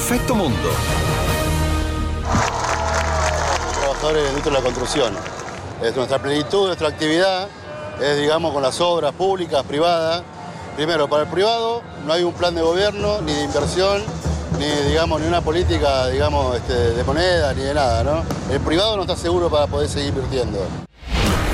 Effetto Mondo. Trabajadores de la industria de la construcción. Es nuestra plenitud, nuestra actividad es, digamos, con las obras públicas, privadas. Primero, para el privado no hay un plan de gobierno ni de inversión ni digamos ni una política digamos este, de moneda ni de nada. El privado no está seguro para poder seguir invirtiendo.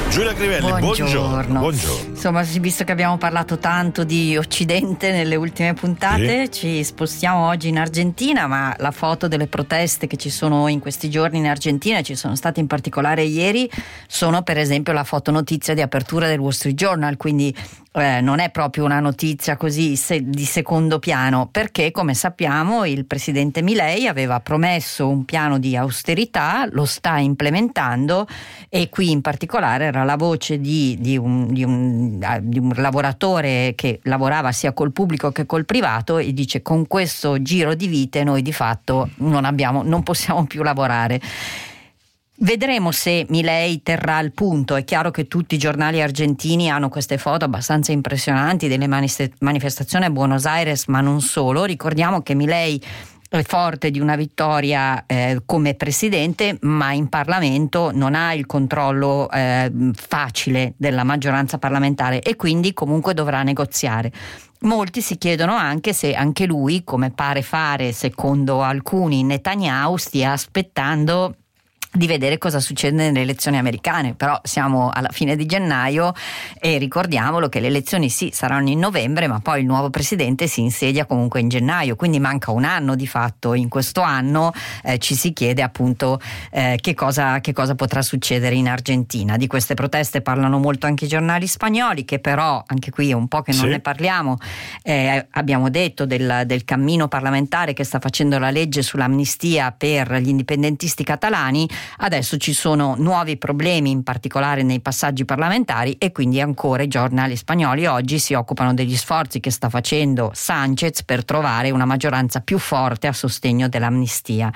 Giulia Crivelli, buongiorno. Buongiorno. buongiorno. Insomma, visto che abbiamo parlato tanto di Occidente nelle ultime puntate, ci spostiamo oggi in Argentina, ma la foto delle proteste che ci sono in questi giorni in Argentina, ci sono state in particolare ieri, sono per esempio la fotonotizia di apertura del Wall Street Journal, quindi eh, non è proprio una notizia così se- di secondo piano, perché come sappiamo il presidente Milei aveva promesso un piano di austerità, lo sta implementando e qui in particolare era la voce di, di un, di un- ah, di un lavoratore che lavorava sia col pubblico che col privato e dice con questo giro di vite noi di fatto non, abbiamo, non possiamo più lavorare. Vedremo se Milei terrà il punto. È chiaro che tutti i giornali argentini hanno queste foto abbastanza impressionanti delle manifestazioni a Buenos Aires, ma non solo. Ricordiamo che Milei è forte di una vittoria eh, come presidente, ma in Parlamento non ha il controllo eh, facile della maggioranza parlamentare e quindi comunque dovrà negoziare. Molti si chiedono anche se anche lui, come pare fare secondo alcuni Netanyahu, stia aspettando di vedere cosa succede nelle elezioni americane, però siamo alla fine di gennaio e ricordiamolo che le elezioni sì saranno in novembre, ma poi il nuovo presidente si insedia comunque in gennaio, quindi manca un anno di fatto. In questo anno eh, ci si chiede appunto eh, che, cosa, che cosa potrà succedere in Argentina. Di queste proteste parlano molto anche i giornali spagnoli, che però anche qui è un po' che non Sì. ne parliamo. Eh, abbiamo detto del, del cammino parlamentare che sta facendo la legge sull'amnistia per gli indipendentisti catalani. Adesso ci sono nuovi problemi, in particolare nei passaggi parlamentari, e quindi ancora i giornali spagnoli oggi si occupano degli sforzi che sta facendo Sanchez per trovare una maggioranza più forte a sostegno dell'amnistia.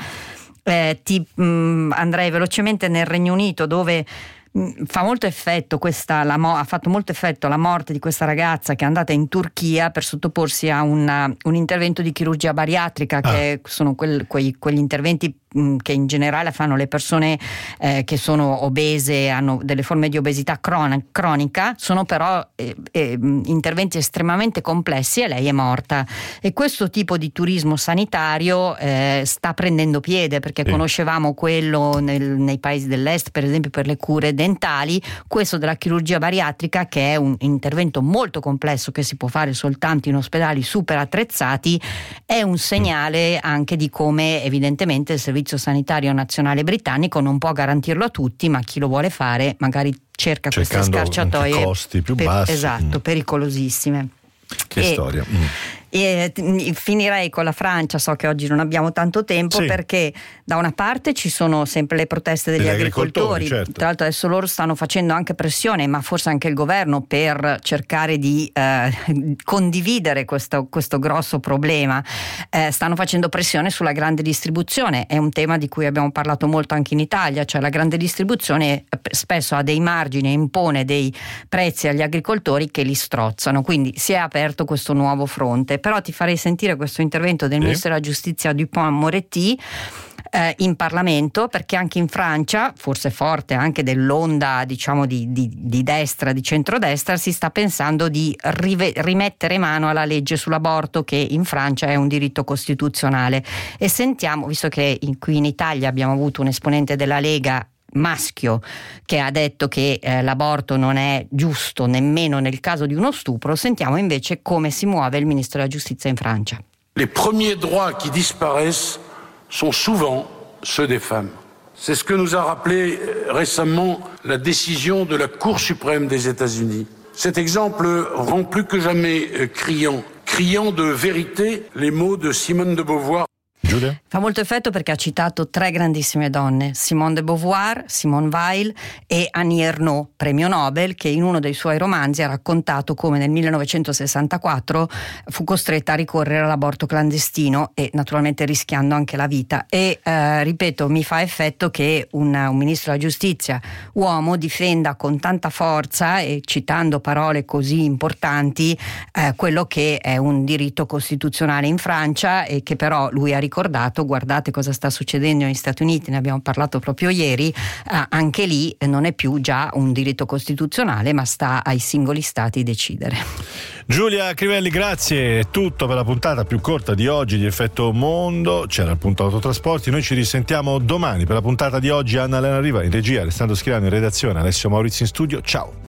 Eh, ti mh, andrei velocemente nel Regno Unito dove mh, fa molto effetto questa, la ha fatto molto effetto la morte di questa ragazza che è andata in Turchia per sottoporsi a una- un intervento di chirurgia bariatrica, che sono quel- quei- quegli interventi che in generale fanno le persone eh, che sono obese, hanno delle forme di obesità cronica, sono però eh, eh, interventi estremamente complessi e lei è morta. E questo tipo di turismo sanitario eh, sta prendendo piede perché Sì. conoscevamo quello nel- nei paesi dell'est, per esempio per le cure dentali, questo della chirurgia bariatrica che è un intervento molto complesso che si può fare soltanto in ospedali super attrezzati, è un segnale anche di come evidentemente il Servizio Sanitario Nazionale britannico non può garantirlo a tutti, ma chi lo vuole fare magari cerca queste Cercando scarciatoie anche costi più bassi. Esatto, Mm. pericolosissime. Che E- storia. Mm. E t- finirei con la Francia, so che oggi non abbiamo tanto tempo Sì. perché da una parte ci sono sempre le proteste degli Degli agricoltori, agricoltori, certo. tra l'altro adesso loro stanno facendo anche pressione, ma forse anche il governo per cercare di eh, condividere questo, questo grosso problema, Eh, stanno facendo pressione sulla grande distribuzione, è un tema di cui abbiamo parlato molto anche in Italia, cioè la grande distribuzione eh, spesso ha dei margini e impone dei prezzi agli agricoltori che li strozzano, quindi si è aperto questo nuovo fronte, però ti farei sentire questo intervento del Sì. ministro della giustizia Dupont-Moretti eh, in Parlamento perché anche in Francia, forse forte anche dell'onda diciamo di, di- di destra, di centrodestra, si sta pensando di rive- rimettere mano alla legge sull'aborto che in Francia è un diritto costituzionale e sentiamo, visto che in- qui in Italia abbiamo avuto un esponente della Lega maschio che ha detto che eh, l'aborto non è giusto nemmeno nel caso di uno stupro, sentiamo invece come si muove il ministro della giustizia in Francia. Les premiers droits qui disparaissent sont souvent ceux des femmes. C'est ce que nous a rappelé euh, récemment la décision de la Cour suprême des États-Unis. Cet exemple rend plus que jamais euh, criant, criant de vérité les mots de Simone de Beauvoir. Giulia? Fa molto effetto perché ha citato tre grandissime donne, Simone de Beauvoir, Simone Weil e Annie Ernaux, premio Nobel, che in uno dei suoi romanzi ha raccontato come nel 1964 fu costretta a ricorrere all'aborto clandestino e naturalmente rischiando anche la vita. E eh, ripeto, mi fa effetto che un, un ministro della giustizia uomo difenda con tanta forza e citando parole così importanti eh, quello che è un diritto costituzionale in Francia e che però lui ha ricordato ricordato, guardate cosa sta succedendo negli Stati Uniti, ne abbiamo parlato proprio ieri, eh, anche lì non è più già un diritto costituzionale, ma sta ai singoli stati decidere. Giulia Crivelli, grazie. È tutto per la puntata più corta di oggi di Effetto Mondo. C'era appunto Autotrasporti. Noi ci risentiamo domani per la puntata di oggi. Anna Elena Riva in regia, Alessandro Schirano in redazione, Alessio Maurizio in studio. Ciao.